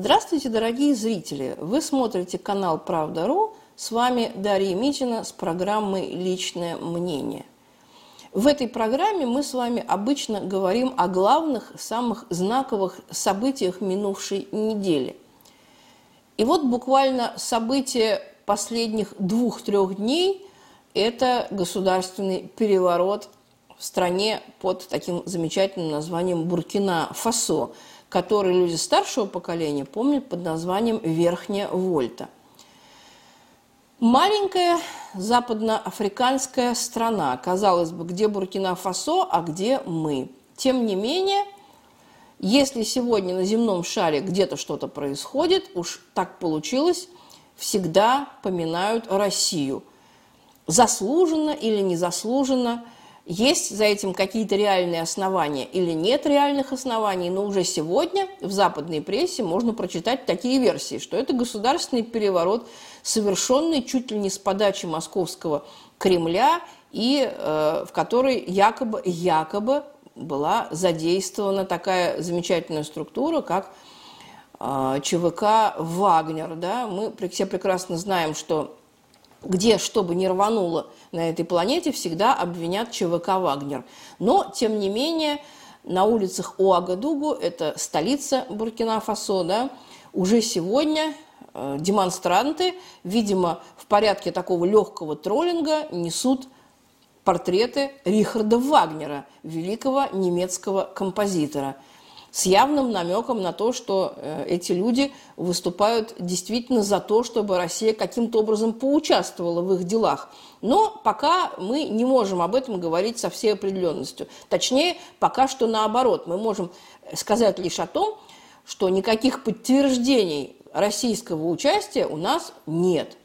Здравствуйте, дорогие зрители! Вы смотрите канал «Правда.ру». С вами Дарья Митина с программой «Личное мнение». В этой программе мы с вами обычно говорим о главных, самых знаковых событиях минувшей недели. И вот буквально события последних двух-трех дней – это государственный переворот в стране под таким замечательным названием Буркина-Фасо – который люди старшего поколения помнят под названием «Верхняя Вольта». Маленькая западноафриканская страна, казалось бы, где Буркина-Фасо, а где мы. Тем не менее, если сегодня на земном шаре где-то что-то происходит, уж так получилось, всегда поминают Россию. Заслуженно или незаслуженно – есть за этим какие-то реальные основания или нет реальных оснований, но уже сегодня в западной прессе можно прочитать такие версии, что это государственный переворот, совершенный чуть ли не с подачи московского Кремля, и э, в которой якобы, якобы была задействована такая замечательная структура, как э, ЧВК «Вагнер». Да? Мы все прекрасно знаем, что где, что бы ни рвануло на этой планете, всегда обвинят ЧВК «Вагнер». Но, тем не менее, на улицах Уагадугу, это столица Буркина-Фасо, да, уже сегодня э, демонстранты, видимо, в порядке такого легкого троллинга несут портреты Рихарда Вагнера, великого немецкого композитора – с явным намеком на то, что э, эти люди выступают действительно за то, чтобы Россия каким-то образом поучаствовала в их делах. Но пока мы не можем об этом говорить со всей определенностью. Точнее, пока что наоборот. Мы можем сказать лишь о том, что никаких подтверждений российского участия у нас нет.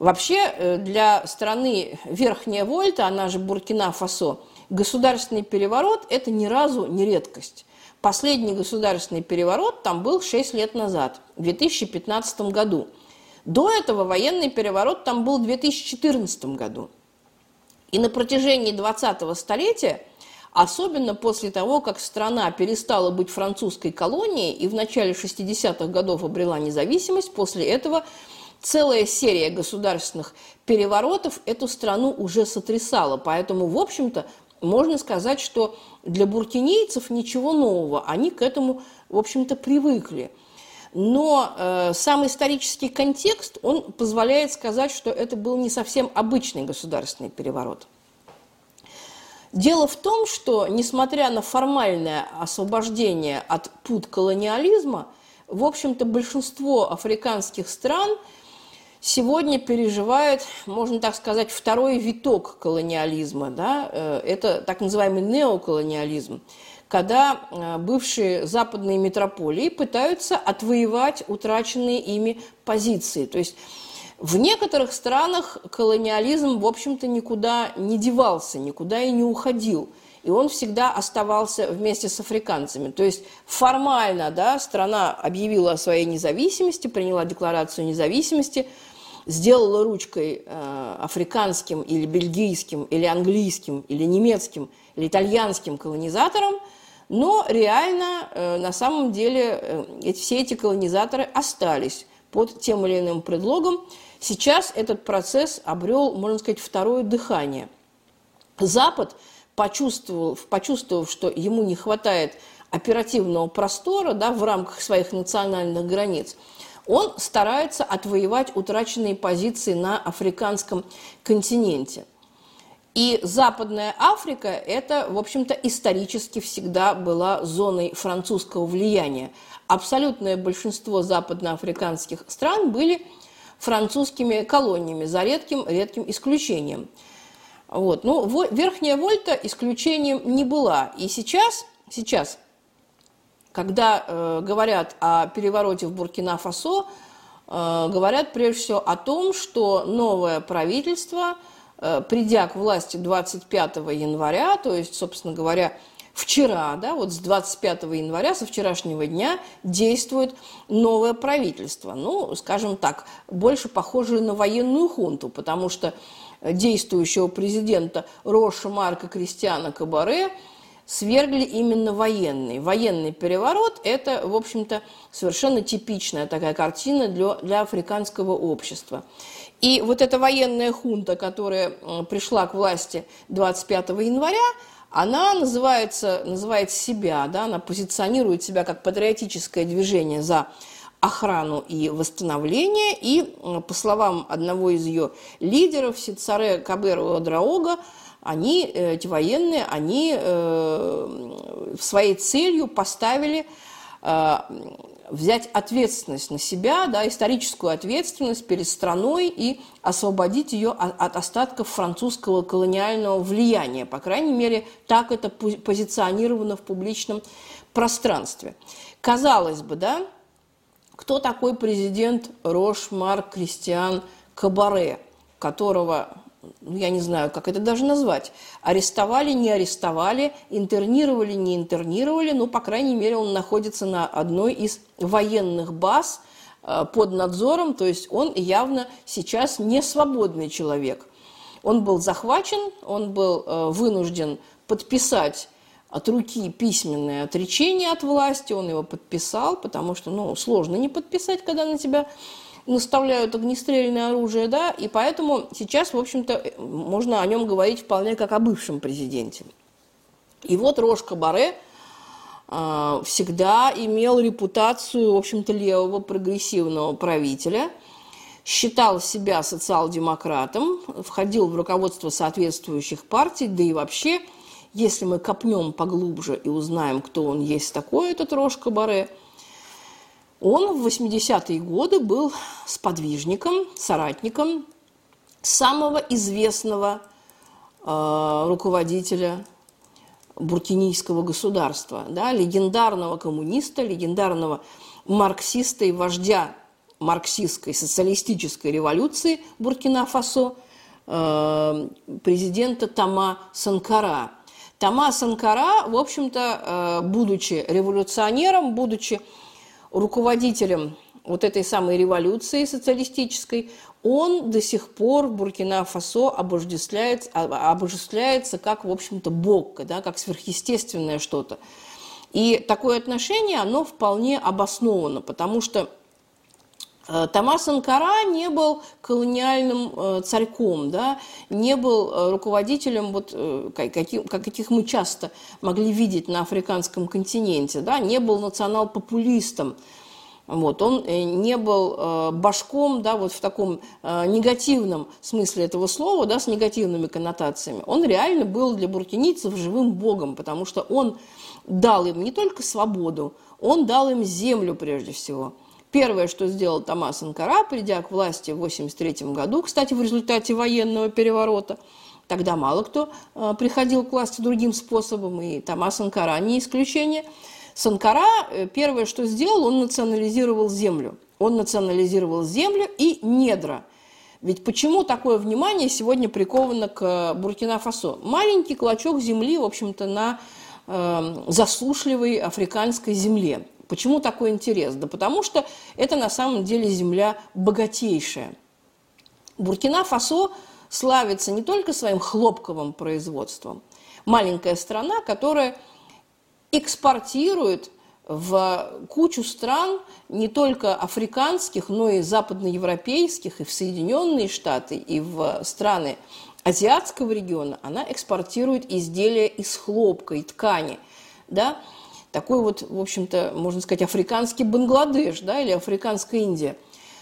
Вообще э, для страны Верхняя Вольта, она же Буркина-Фасо, государственный переворот – это ни разу не редкость. Последний государственный переворот там был 6 лет назад, в 2015 году. До этого военный переворот там был в 2014 году. И на протяжении 20-го столетия, особенно после того, как страна перестала быть французской колонией и в начале 60-х годов обрела независимость, после этого целая серия государственных переворотов эту страну уже сотрясала. Поэтому, в общем-то, можно сказать, что для буркинейцев ничего нового, они к этому, в общем-то, привыкли. Но э, сам исторический контекст, он позволяет сказать, что это был не совсем обычный государственный переворот. Дело в том, что, несмотря на формальное освобождение от пут колониализма, в общем-то, большинство африканских стран – сегодня переживает, можно так сказать, второй виток колониализма. Да? Э, это так называемый неоколониализм, когда э, бывшие западные метрополии пытаются отвоевать утраченные ими позиции. То есть в некоторых странах колониализм, в общем-то, никуда не девался, никуда и не уходил. И он всегда оставался вместе с африканцами. То есть формально да, страна объявила о своей независимости, приняла декларацию независимости – сделала ручкой э, африканским или бельгийским, или английским, или немецким, или итальянским колонизаторам, но реально э, на самом деле э, все эти колонизаторы остались под тем или иным предлогом. Сейчас этот процесс обрел, можно сказать, второе дыхание. Запад, почувствовал, почувствовав, что ему не хватает оперативного простора да, в рамках своих национальных границ – он старается отвоевать утраченные позиции на африканском континенте. И Западная Африка – это, в общем-то, исторически всегда была зоной французского влияния. Абсолютное большинство западноафриканских стран были французскими колониями, за редким, редким исключением. Вот. Ну, Верхняя Вольта исключением не была. И сейчас, сейчас когда э, говорят о перевороте в Буркина-Фасо, э, говорят прежде всего о том, что новое правительство, э, придя к власти 25 января, то есть, собственно говоря, вчера, да, вот с 25 января, со вчерашнего дня, действует новое правительство. Ну, скажем так, больше похоже на военную хунту, потому что действующего президента Роша Марка Кристиана Кабаре – свергли именно военные. Военный переворот – это, в общем-то, совершенно типичная такая картина для, для африканского общества. И вот эта военная хунта, которая пришла к власти 25 января, она называется, называет себя, да, она позиционирует себя как патриотическое движение за охрану и восстановление. И, по словам одного из ее лидеров, Сицаре Каберу Драога, они, э, эти военные, они э, своей целью поставили э, взять ответственность на себя, да, историческую ответственность перед страной и освободить ее от остатков французского колониального влияния. По крайней мере, так это позиционировано в публичном пространстве. Казалось бы, да, кто такой президент Рош Марк Кристиан Кабаре, которого ну, я не знаю, как это даже назвать, арестовали, не арестовали, интернировали, не интернировали, но, по крайней мере, он находится на одной из военных баз э, под надзором, то есть он явно сейчас не свободный человек. Он был захвачен, он был э, вынужден подписать от руки письменное отречение от власти, он его подписал, потому что ну, сложно не подписать, когда на тебя наставляют огнестрельное оружие, да, и поэтому сейчас, в общем-то, можно о нем говорить вполне как о бывшем президенте. И вот Рожка Баре э, всегда имел репутацию, в общем-то, левого прогрессивного правителя, считал себя социал-демократом, входил в руководство соответствующих партий, да и вообще, если мы копнем поглубже и узнаем, кто он есть такой, этот Рожка Баре – он в 80-е годы был сподвижником, соратником самого известного э, руководителя буркинийского государства, да, легендарного коммуниста, легендарного марксиста и вождя марксистской социалистической революции Буркина-Фасо, э, президента Тома Санкара. Тома Санкара, в общем-то, э, будучи революционером, будучи руководителем вот этой самой революции социалистической, он до сих пор в Буркина-Фасо обождествляется, а, обожествляется как, в общем-то, бог, да, как сверхъестественное что-то. И такое отношение, оно вполне обосновано, потому что Томас Анкара не был колониальным э, царьком, да, не был э, руководителем, вот, каких, каких мы часто могли видеть на африканском континенте, да, не был национал-популистом, вот, он э, не был э, башком, да, вот в таком э, негативном смысле этого слова, да, с негативными коннотациями. Он реально был для буркинийцев живым богом, потому что он дал им не только свободу, он дал им землю прежде всего. Первое, что сделал Томас Анкара, придя к власти в 1983 году, кстати, в результате военного переворота, тогда мало кто приходил к власти другим способом, и Томас Анкара не исключение – Санкара э, первое, что сделал, он национализировал землю. Он национализировал землю и недра. Ведь почему такое внимание сегодня приковано к э, Буркина-Фасо? Маленький клочок земли, в общем-то, на э, засушливой африканской земле. Почему такой интерес? Да потому что это на самом деле земля богатейшая. Буркина-Фасо славится не только своим хлопковым производством. Маленькая страна, которая экспортирует в кучу стран, не только африканских, но и западноевропейских, и в Соединенные Штаты, и в страны азиатского региона, она экспортирует изделия из хлопка и ткани. Да? Такой вот, в общем-то, можно сказать, африканский Бангладеш да, или африканская Индия.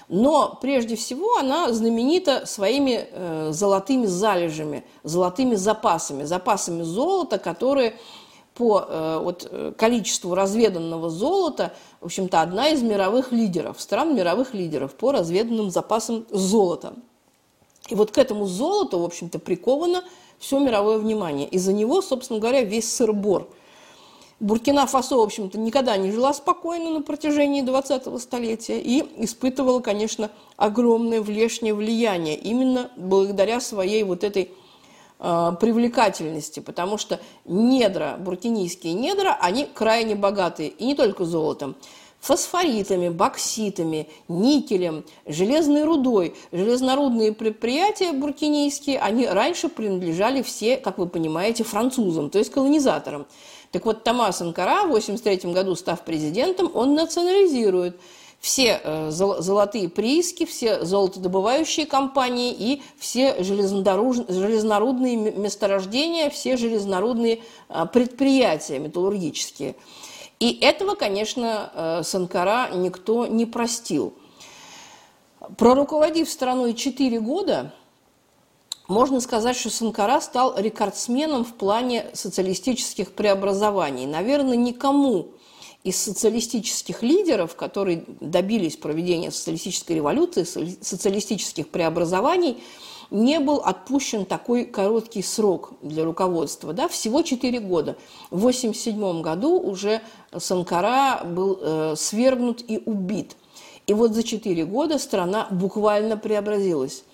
Но прежде всего она знаменита своими э, золотыми залежами, золотыми запасами, запасами золота, которые по э, вот, э, количеству разведанного золота, в общем-то, одна из мировых лидеров, стран мировых лидеров по разведанным запасам золота. И вот к этому золоту, в общем-то, приковано все мировое внимание. И за него, собственно говоря, весь сыр-бор. Буркина-Фасо, в общем-то, никогда не жила спокойно на протяжении 20-го столетия и испытывала, конечно, огромное внешнее влияние именно благодаря своей вот этой Э, привлекательности, потому что недра, буркинийские недра, они крайне богатые, и не только золотом, фосфоритами, бокситами, никелем, железной рудой. Железнорудные предприятия буркинийские, они раньше принадлежали все, как вы понимаете, французам, то есть колонизаторам. Так вот, Томас Анкара в 1983 году, став президентом, он национализирует все э, золотые прииски, все золотодобывающие компании и все железнорудные месторождения, все железнорудные а, предприятия металлургические. И этого, конечно, э, Санкара никто не простил. Проруководив страной 4 года, можно сказать, что Санкара стал рекордсменом в плане социалистических преобразований. Наверное, никому из социалистических лидеров, которые добились проведения социалистической революции, социалистических преобразований, не был отпущен такой короткий срок для руководства. Да? Всего 4 года. В 1987 году уже Санкара был э, свергнут и убит. И вот за 4 года страна буквально преобразилась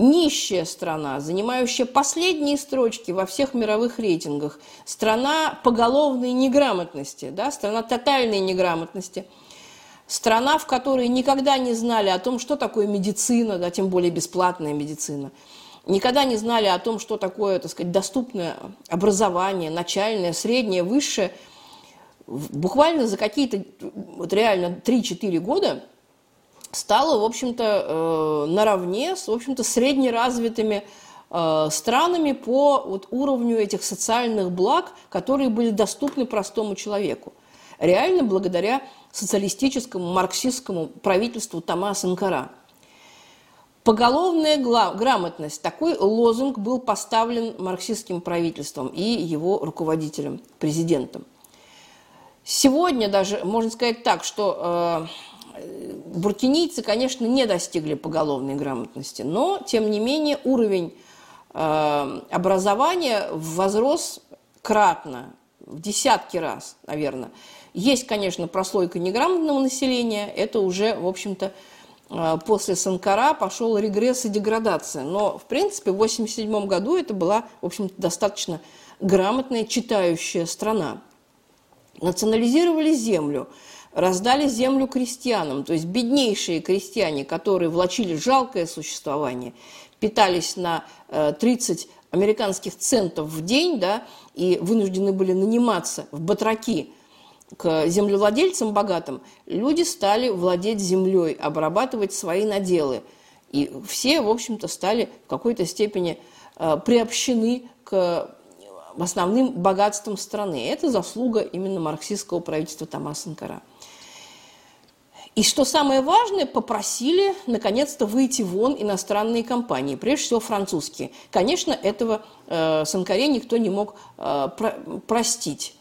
нищая страна, занимающая последние строчки во всех мировых рейтингах, страна поголовной неграмотности, да, страна тотальной неграмотности, страна, в которой никогда не знали о том, что такое медицина, да, тем более бесплатная медицина, никогда не знали о том, что такое, так сказать, доступное образование, начальное, среднее, высшее. Буквально за какие-то, вот реально 3-4 года – стала, в общем-то, э, наравне с, в общем-то, среднеразвитыми э, странами по вот, уровню этих социальных благ, которые были доступны простому человеку. Реально благодаря социалистическому, марксистскому правительству Томаса Анкара. Поголовная грамотность. Такой лозунг был поставлен марксистским правительством и его руководителем, президентом. Сегодня даже можно сказать так, что э, буркинийцы, конечно, не достигли поголовной грамотности, но, тем не менее, уровень э, образования возрос кратно, в десятки раз, наверное. Есть, конечно, прослойка неграмотного населения, это уже, в общем-то, э, после Санкара пошел регресс и деградация. Но, в принципе, в 1987 году это была, в общем-то, достаточно грамотная, читающая страна. Национализировали землю – раздали землю крестьянам, то есть беднейшие крестьяне, которые влачили жалкое существование, питались на 30 э, американских центов в день, да, и вынуждены были наниматься в батраки к землевладельцам богатым, люди стали владеть землей, обрабатывать свои наделы. И все, в общем-то, стали в какой-то степени э, приобщены к основным богатствам страны. Это заслуга именно марксистского правительства Томаса Анкара. И что самое важное, попросили наконец-то выйти вон иностранные компании, прежде всего французские. Конечно, этого э, Санкаре никто не мог э, про простить.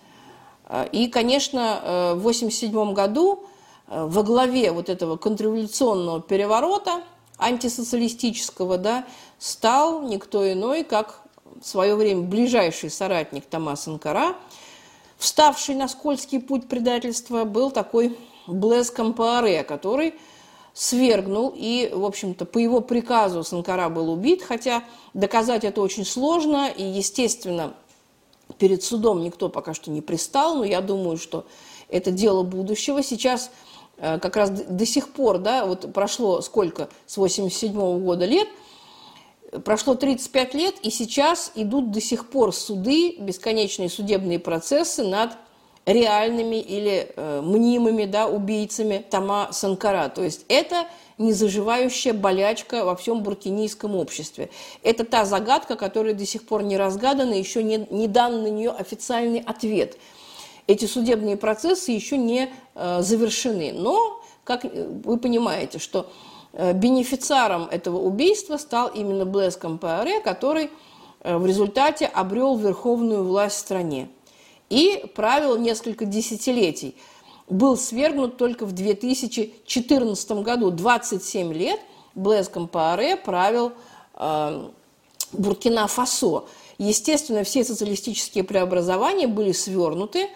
Э, и, конечно, э, в 1987 году э, во главе вот этого контрреволюционного переворота, антисоциалистического, да, стал никто иной, как в свое время ближайший соратник Томаса Анкара, вставший на скользкий путь предательства, был такой Блэс Кампааре, который свергнул, и, в общем-то, по его приказу Санкара был убит, хотя доказать это очень сложно, и, естественно, перед судом никто пока что не пристал, но я думаю, что это дело будущего. Сейчас э, как раз до сих пор, да, вот прошло сколько, с 87 -го года лет, прошло 35 лет, и сейчас идут до сих пор суды, бесконечные судебные процессы над реальными или э, мнимыми да, убийцами Тома Санкара. То есть это незаживающая болячка во всем буркинийском обществе. Это та загадка, которая до сих пор не разгадана, еще не, не дан на нее официальный ответ. Эти судебные процессы еще не э, завершены. Но, как вы понимаете, что э, бенефициаром этого убийства стал именно Блэс Кампаре, который э, в результате обрел верховную власть в стране и правил несколько десятилетий. Был свергнут только в 2014 году. 27 лет Блэс Кампааре правил э, Буркина-Фасо. Естественно, все социалистические преобразования были свернуты,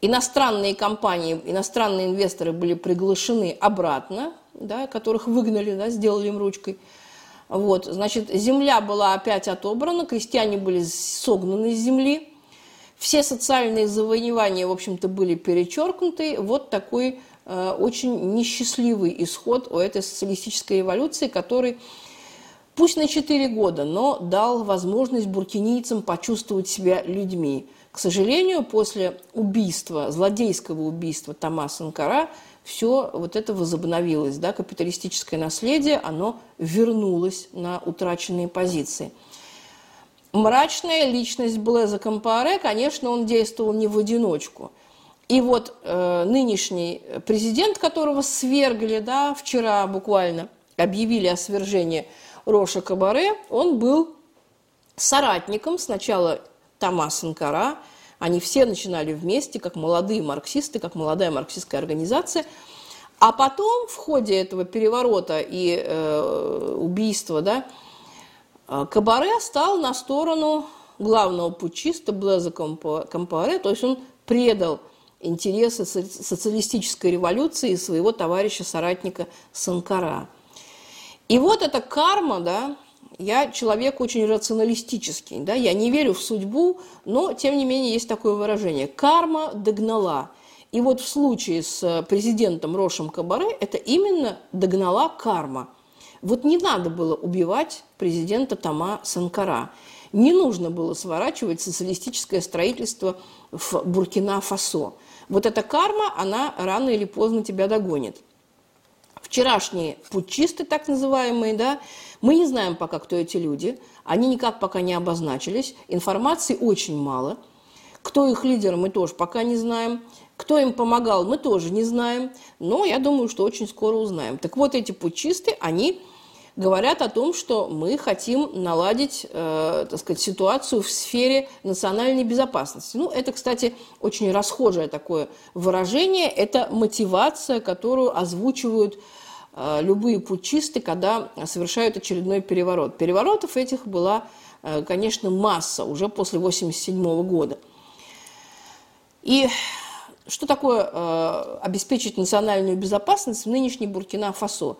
иностранные компании, иностранные инвесторы были приглашены обратно, да, которых выгнали, да, сделали им ручкой. Вот, значит, земля была опять отобрана, крестьяне были согнаны с земли – все социальные завоевания, в общем-то, были перечеркнуты. Вот такой э, очень несчастливый исход у этой социалистической революции, который пусть на 4 года, но дал возможность буркинийцам почувствовать себя людьми. К сожалению, после убийства, злодейского убийства Тома Санкара, все вот это возобновилось, да, капиталистическое наследие, оно вернулось на утраченные позиции. Мрачная личность Блеза Компаре, конечно, он действовал не в одиночку. И вот э, нынешний президент, которого свергли, да, вчера буквально объявили о свержении Роша Кабаре, он был соратником сначала Тома Санкара, они все начинали вместе, как молодые марксисты, как молодая марксистская организация. А потом в ходе этого переворота и э, убийства да, э, Кабаре стал на сторону главного путчиста Блеза Компаре, то есть он предал интересы социалистической революции и своего товарища-соратника Санкара. И вот эта карма, да, я человек очень рационалистический, да, я не верю в судьбу, но, тем не менее, есть такое выражение. Карма догнала. И вот в случае с президентом Рошем Кабаре это именно догнала карма. Вот не надо было убивать президента Тома Санкара. Не нужно было сворачивать социалистическое строительство в Буркина-Фасо. Вот эта карма, она рано или поздно тебя догонит. Вчерашние путчисты, так называемые, да, мы не знаем пока, кто эти люди, они никак пока не обозначились, информации очень мало. Кто их лидер, мы тоже пока не знаем. Кто им помогал, мы тоже не знаем. Но я думаю, что очень скоро узнаем. Так вот, эти путчисты, они говорят о том, что мы хотим наладить, э, так сказать, ситуацию в сфере национальной безопасности. Ну, это, кстати, очень расхожее такое выражение. Это мотивация, которую озвучивают Э, любые путчисты, когда совершают очередной переворот. Переворотов этих была, э, конечно, масса уже после 1987 года. И что такое э, обеспечить национальную безопасность в нынешней Буркина-Фасо?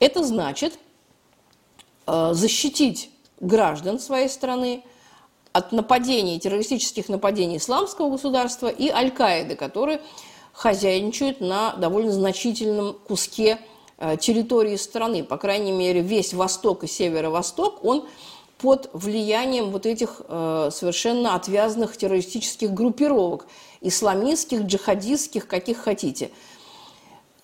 Это значит защитить граждан своей страны от нападений, террористических нападений исламского государства и Аль-Каиды, которые хозяйничают на довольно значительном куске Э, территории страны, по крайней мере, весь восток и северо-восток, он под влиянием вот этих э, совершенно отвязанных террористических группировок, исламистских, джихадистских, каких хотите.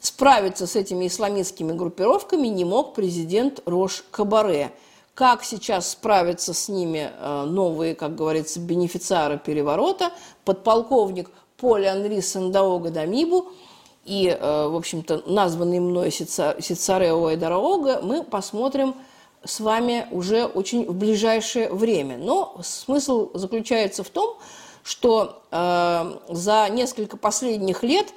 Справиться с этими исламистскими группировками не мог президент Рош Кабаре. Как сейчас справиться с ними э, новые, как говорится, бенефициары переворота, подполковник Поль Анри Сандаога Дамибу – и, э, в общем-то, названный мной Сицарео и Дороога, мы посмотрим с вами уже очень в ближайшее время. Но смысл заключается в том, что э, за несколько последних лет,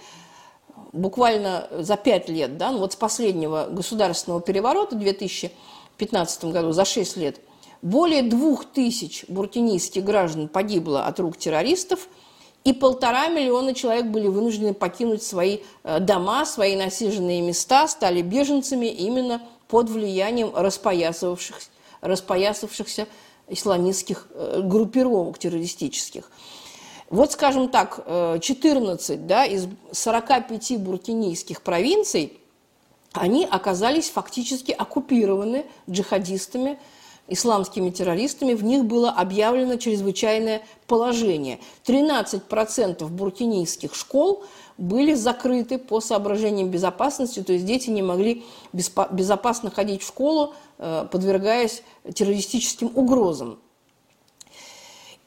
буквально за пять лет, да, ну вот с последнего государственного переворота в 2015 году, за шесть лет, более двух тысяч буркинийских граждан погибло от рук террористов – и полтора миллиона человек были вынуждены покинуть свои э, дома, свои насиженные места, стали беженцами именно под влиянием распоясавшихся, распоясавшихся исламистских э, группировок террористических. Вот, скажем так, 14 э, да, из 45 буркинийских провинций, они оказались фактически оккупированы джихадистами, исламскими террористами, в них было объявлено чрезвычайное положение. 13% буркинийских школ были закрыты по соображениям безопасности, то есть дети не могли безопасно ходить в школу, э, подвергаясь террористическим угрозам.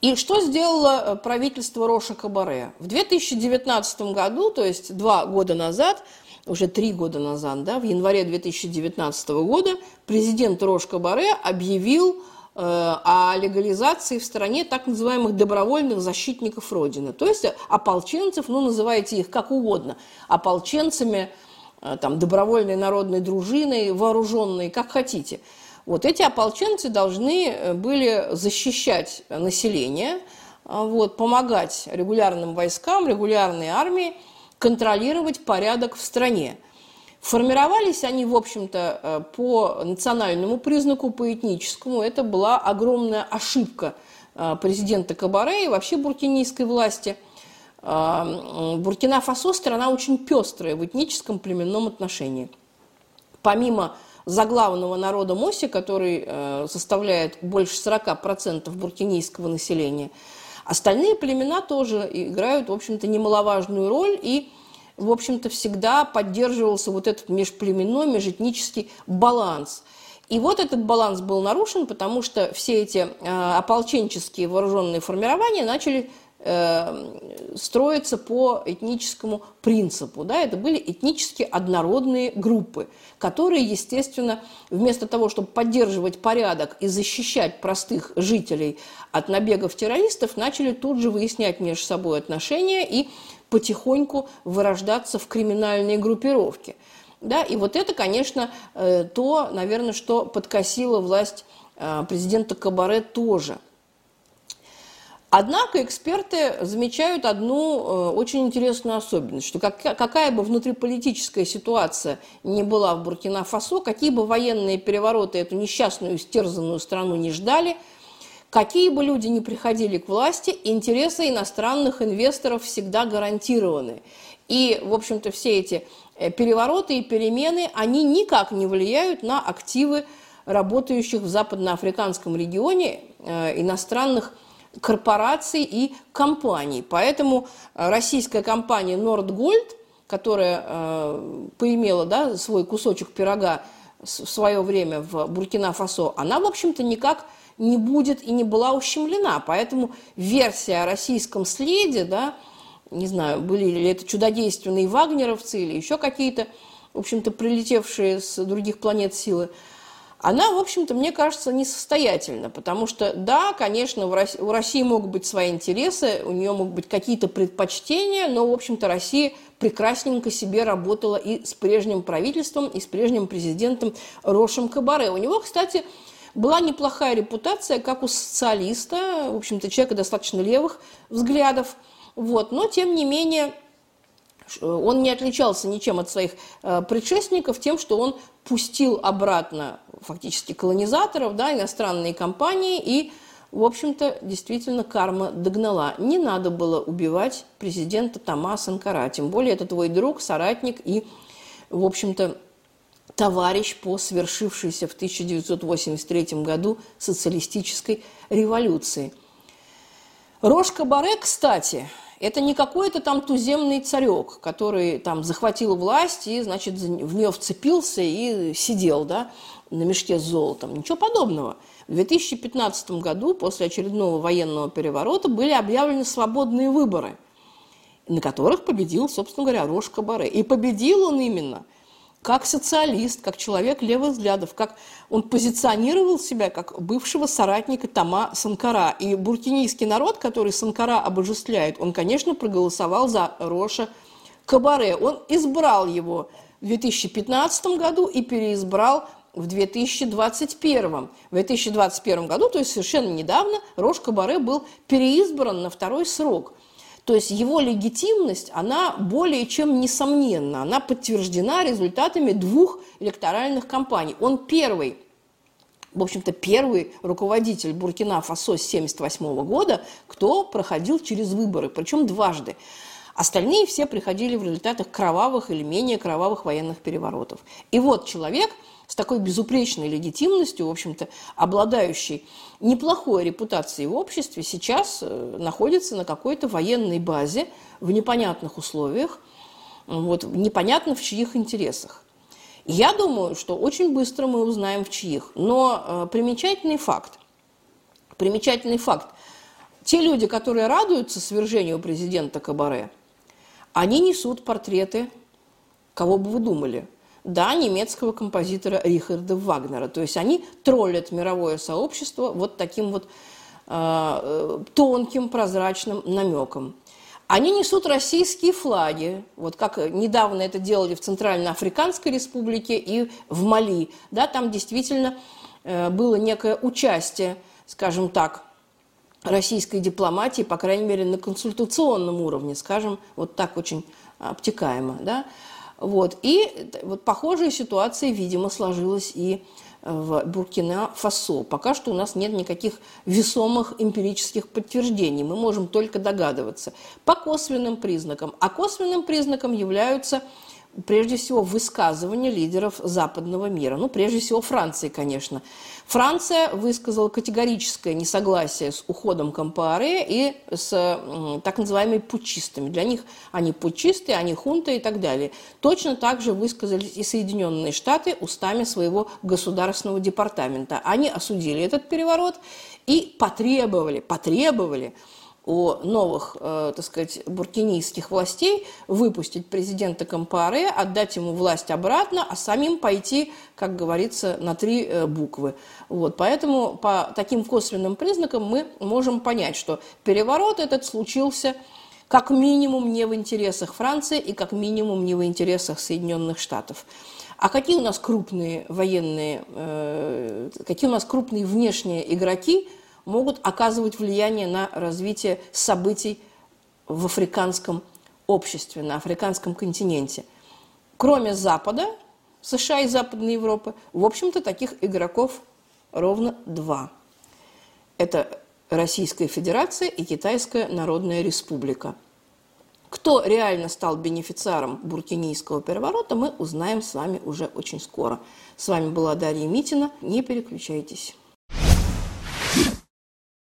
И что сделало э, правительство Роша Кабаре? В 2019 году, то есть два года назад, уже три года назад, да, в январе 2019 года, президент Рош Кабаре объявил э, о легализации в стране так называемых добровольных защитников Родины. То есть ополченцев, ну, называйте их как угодно, ополченцами, э, там, добровольной народной дружиной, вооруженной, как хотите. Вот эти ополченцы должны э, были защищать население, вот, помогать регулярным войскам, регулярной армии, контролировать порядок в стране. Формировались они, в общем-то, э, по национальному признаку, по этническому. Это была огромная ошибка э, президента Кабаре и вообще буркинийской власти. Э, Буркина-Фасо – страна очень пестрая в этническом племенном отношении. Помимо заглавного народа Моси, который составляет больше 40% буркинийского населения – Остальные племена тоже играют, в общем-то, немаловажную роль, и, в общем-то, всегда поддерживался вот этот межплеменной, межэтнический баланс. И вот этот баланс был нарушен, потому что все эти э, ополченческие вооруженные формирования начали э, строиться по этническому принципу. Да? Это были этнически однородные группы, которые, естественно, вместо того, чтобы поддерживать порядок и защищать простых жителей от набегов террористов, начали тут же выяснять между собой отношения и потихоньку вырождаться в криминальные группировки – да? И вот это, конечно, э, то, наверное, что подкосило власть э, президента Кабаре тоже. Однако эксперты замечают одну э, очень интересную особенность, что какая бы внутриполитическая ситуация ни была в Буркина-Фасо, какие бы военные перевороты эту несчастную, истерзанную страну не ждали, какие бы люди ни приходили к власти, интересы иностранных инвесторов всегда гарантированы. И, в общем-то, все эти Э, перевороты и перемены, они никак не влияют на активы работающих в западноафриканском регионе э, иностранных корпораций и компаний. Поэтому э, российская компания Nordgold, которая поимела да, свой кусочек пирога в свое время в Буркина-Фасо, она, в общем-то, никак не будет и не была ущемлена. Поэтому версия о российском следе, да, не знаю, были ли это чудодейственные вагнеровцы или еще какие-то, в общем-то, прилетевшие с других планет силы, она, в общем-то, мне кажется, несостоятельна, потому что, да, конечно, у России, у России могут быть свои интересы, у нее могут быть какие-то предпочтения, но, в общем-то, Россия прекрасненько себе работала и с прежним правительством, и с прежним президентом Рошем Кабаре. У него, кстати, была неплохая репутация, как у социалиста, в общем-то, человека достаточно левых взглядов – вот. Но, тем не менее, он не отличался ничем от своих э, предшественников тем, что он пустил обратно фактически колонизаторов, да, иностранные компании, и, в общем-то, действительно карма догнала. Не надо было убивать президента Тома Санкара, тем более это твой друг, соратник и, в общем-то, товарищ по свершившейся в 1983 году социалистической революции. Рош Кабаре, кстати, это не какой-то там туземный царек, который там захватил власть и, значит, в нее вцепился и сидел, да, на мешке с золотом. Ничего подобного. В 2015 году, после очередного военного переворота, были объявлены свободные выборы, на которых победил, собственно говоря, Рош Кабаре. И победил он именно – как социалист, как человек левых взглядов, как он позиционировал себя как бывшего соратника Тома Санкара. И буркинийский народ, который Санкара обожествляет, он, конечно, проголосовал за Роша Кабаре. Он избрал его в 2015 году и переизбрал в 2021. В 2021 году, то есть совершенно недавно, Рош Кабаре был переизбран на второй срок – то есть его легитимность, она более чем несомненна. Она подтверждена результатами двух электоральных кампаний. Он первый в общем-то, первый руководитель Буркина-Фасо с 1978 года, кто проходил через выборы, причем дважды. Остальные все приходили в результатах кровавых или менее кровавых военных переворотов. И вот человек – с такой безупречной легитимностью, в общем-то, обладающий неплохой репутацией в обществе, сейчас э, находится на какой-то военной базе в непонятных условиях, вот, непонятно в чьих интересах. Я думаю, что очень быстро мы узнаем в чьих. Но э, примечательный факт, примечательный факт, те люди, которые радуются свержению президента Кабаре, они несут портреты, кого бы вы думали – да, немецкого композитора Рихарда Вагнера. То есть они троллят мировое сообщество вот таким вот э, тонким, прозрачным намеком. Они несут российские флаги, вот как недавно это делали в Центральноафриканской республике и в Мали. Да, там действительно э, было некое участие, скажем так, российской дипломатии, по крайней мере, на консультационном уровне, скажем, вот так очень обтекаемо. Да? Вот. И вот похожая ситуация, видимо, сложилась и в Буркина-Фасо. Пока что у нас нет никаких весомых эмпирических подтверждений. Мы можем только догадываться по косвенным признакам. А косвенным признаком являются прежде всего, высказывания лидеров западного мира. Ну, прежде всего, Франции, конечно. Франция высказала категорическое несогласие с уходом Кампааре и с так называемыми пучистами. Для них они пучисты, они хунты и так далее. Точно так же высказались и Соединенные Штаты устами своего государственного департамента. Они осудили этот переворот и потребовали, потребовали у новых, э, так сказать, буркинийских властей выпустить президента Кампаре, отдать ему власть обратно, а самим пойти, как говорится, на три э, буквы. Вот, поэтому по таким косвенным признакам мы можем понять, что переворот этот случился как минимум не в интересах Франции и как минимум не в интересах Соединенных Штатов. А какие у нас крупные военные, э, какие у нас крупные внешние игроки – могут оказывать влияние на развитие событий в африканском обществе, на африканском континенте. Кроме Запада, США и Западной Европы, в общем-то, таких игроков ровно два. Это Российская Федерация и Китайская Народная Республика. Кто реально стал бенефициаром буркинийского переворота, мы узнаем с вами уже очень скоро. С вами была Дарья Митина. Не переключайтесь.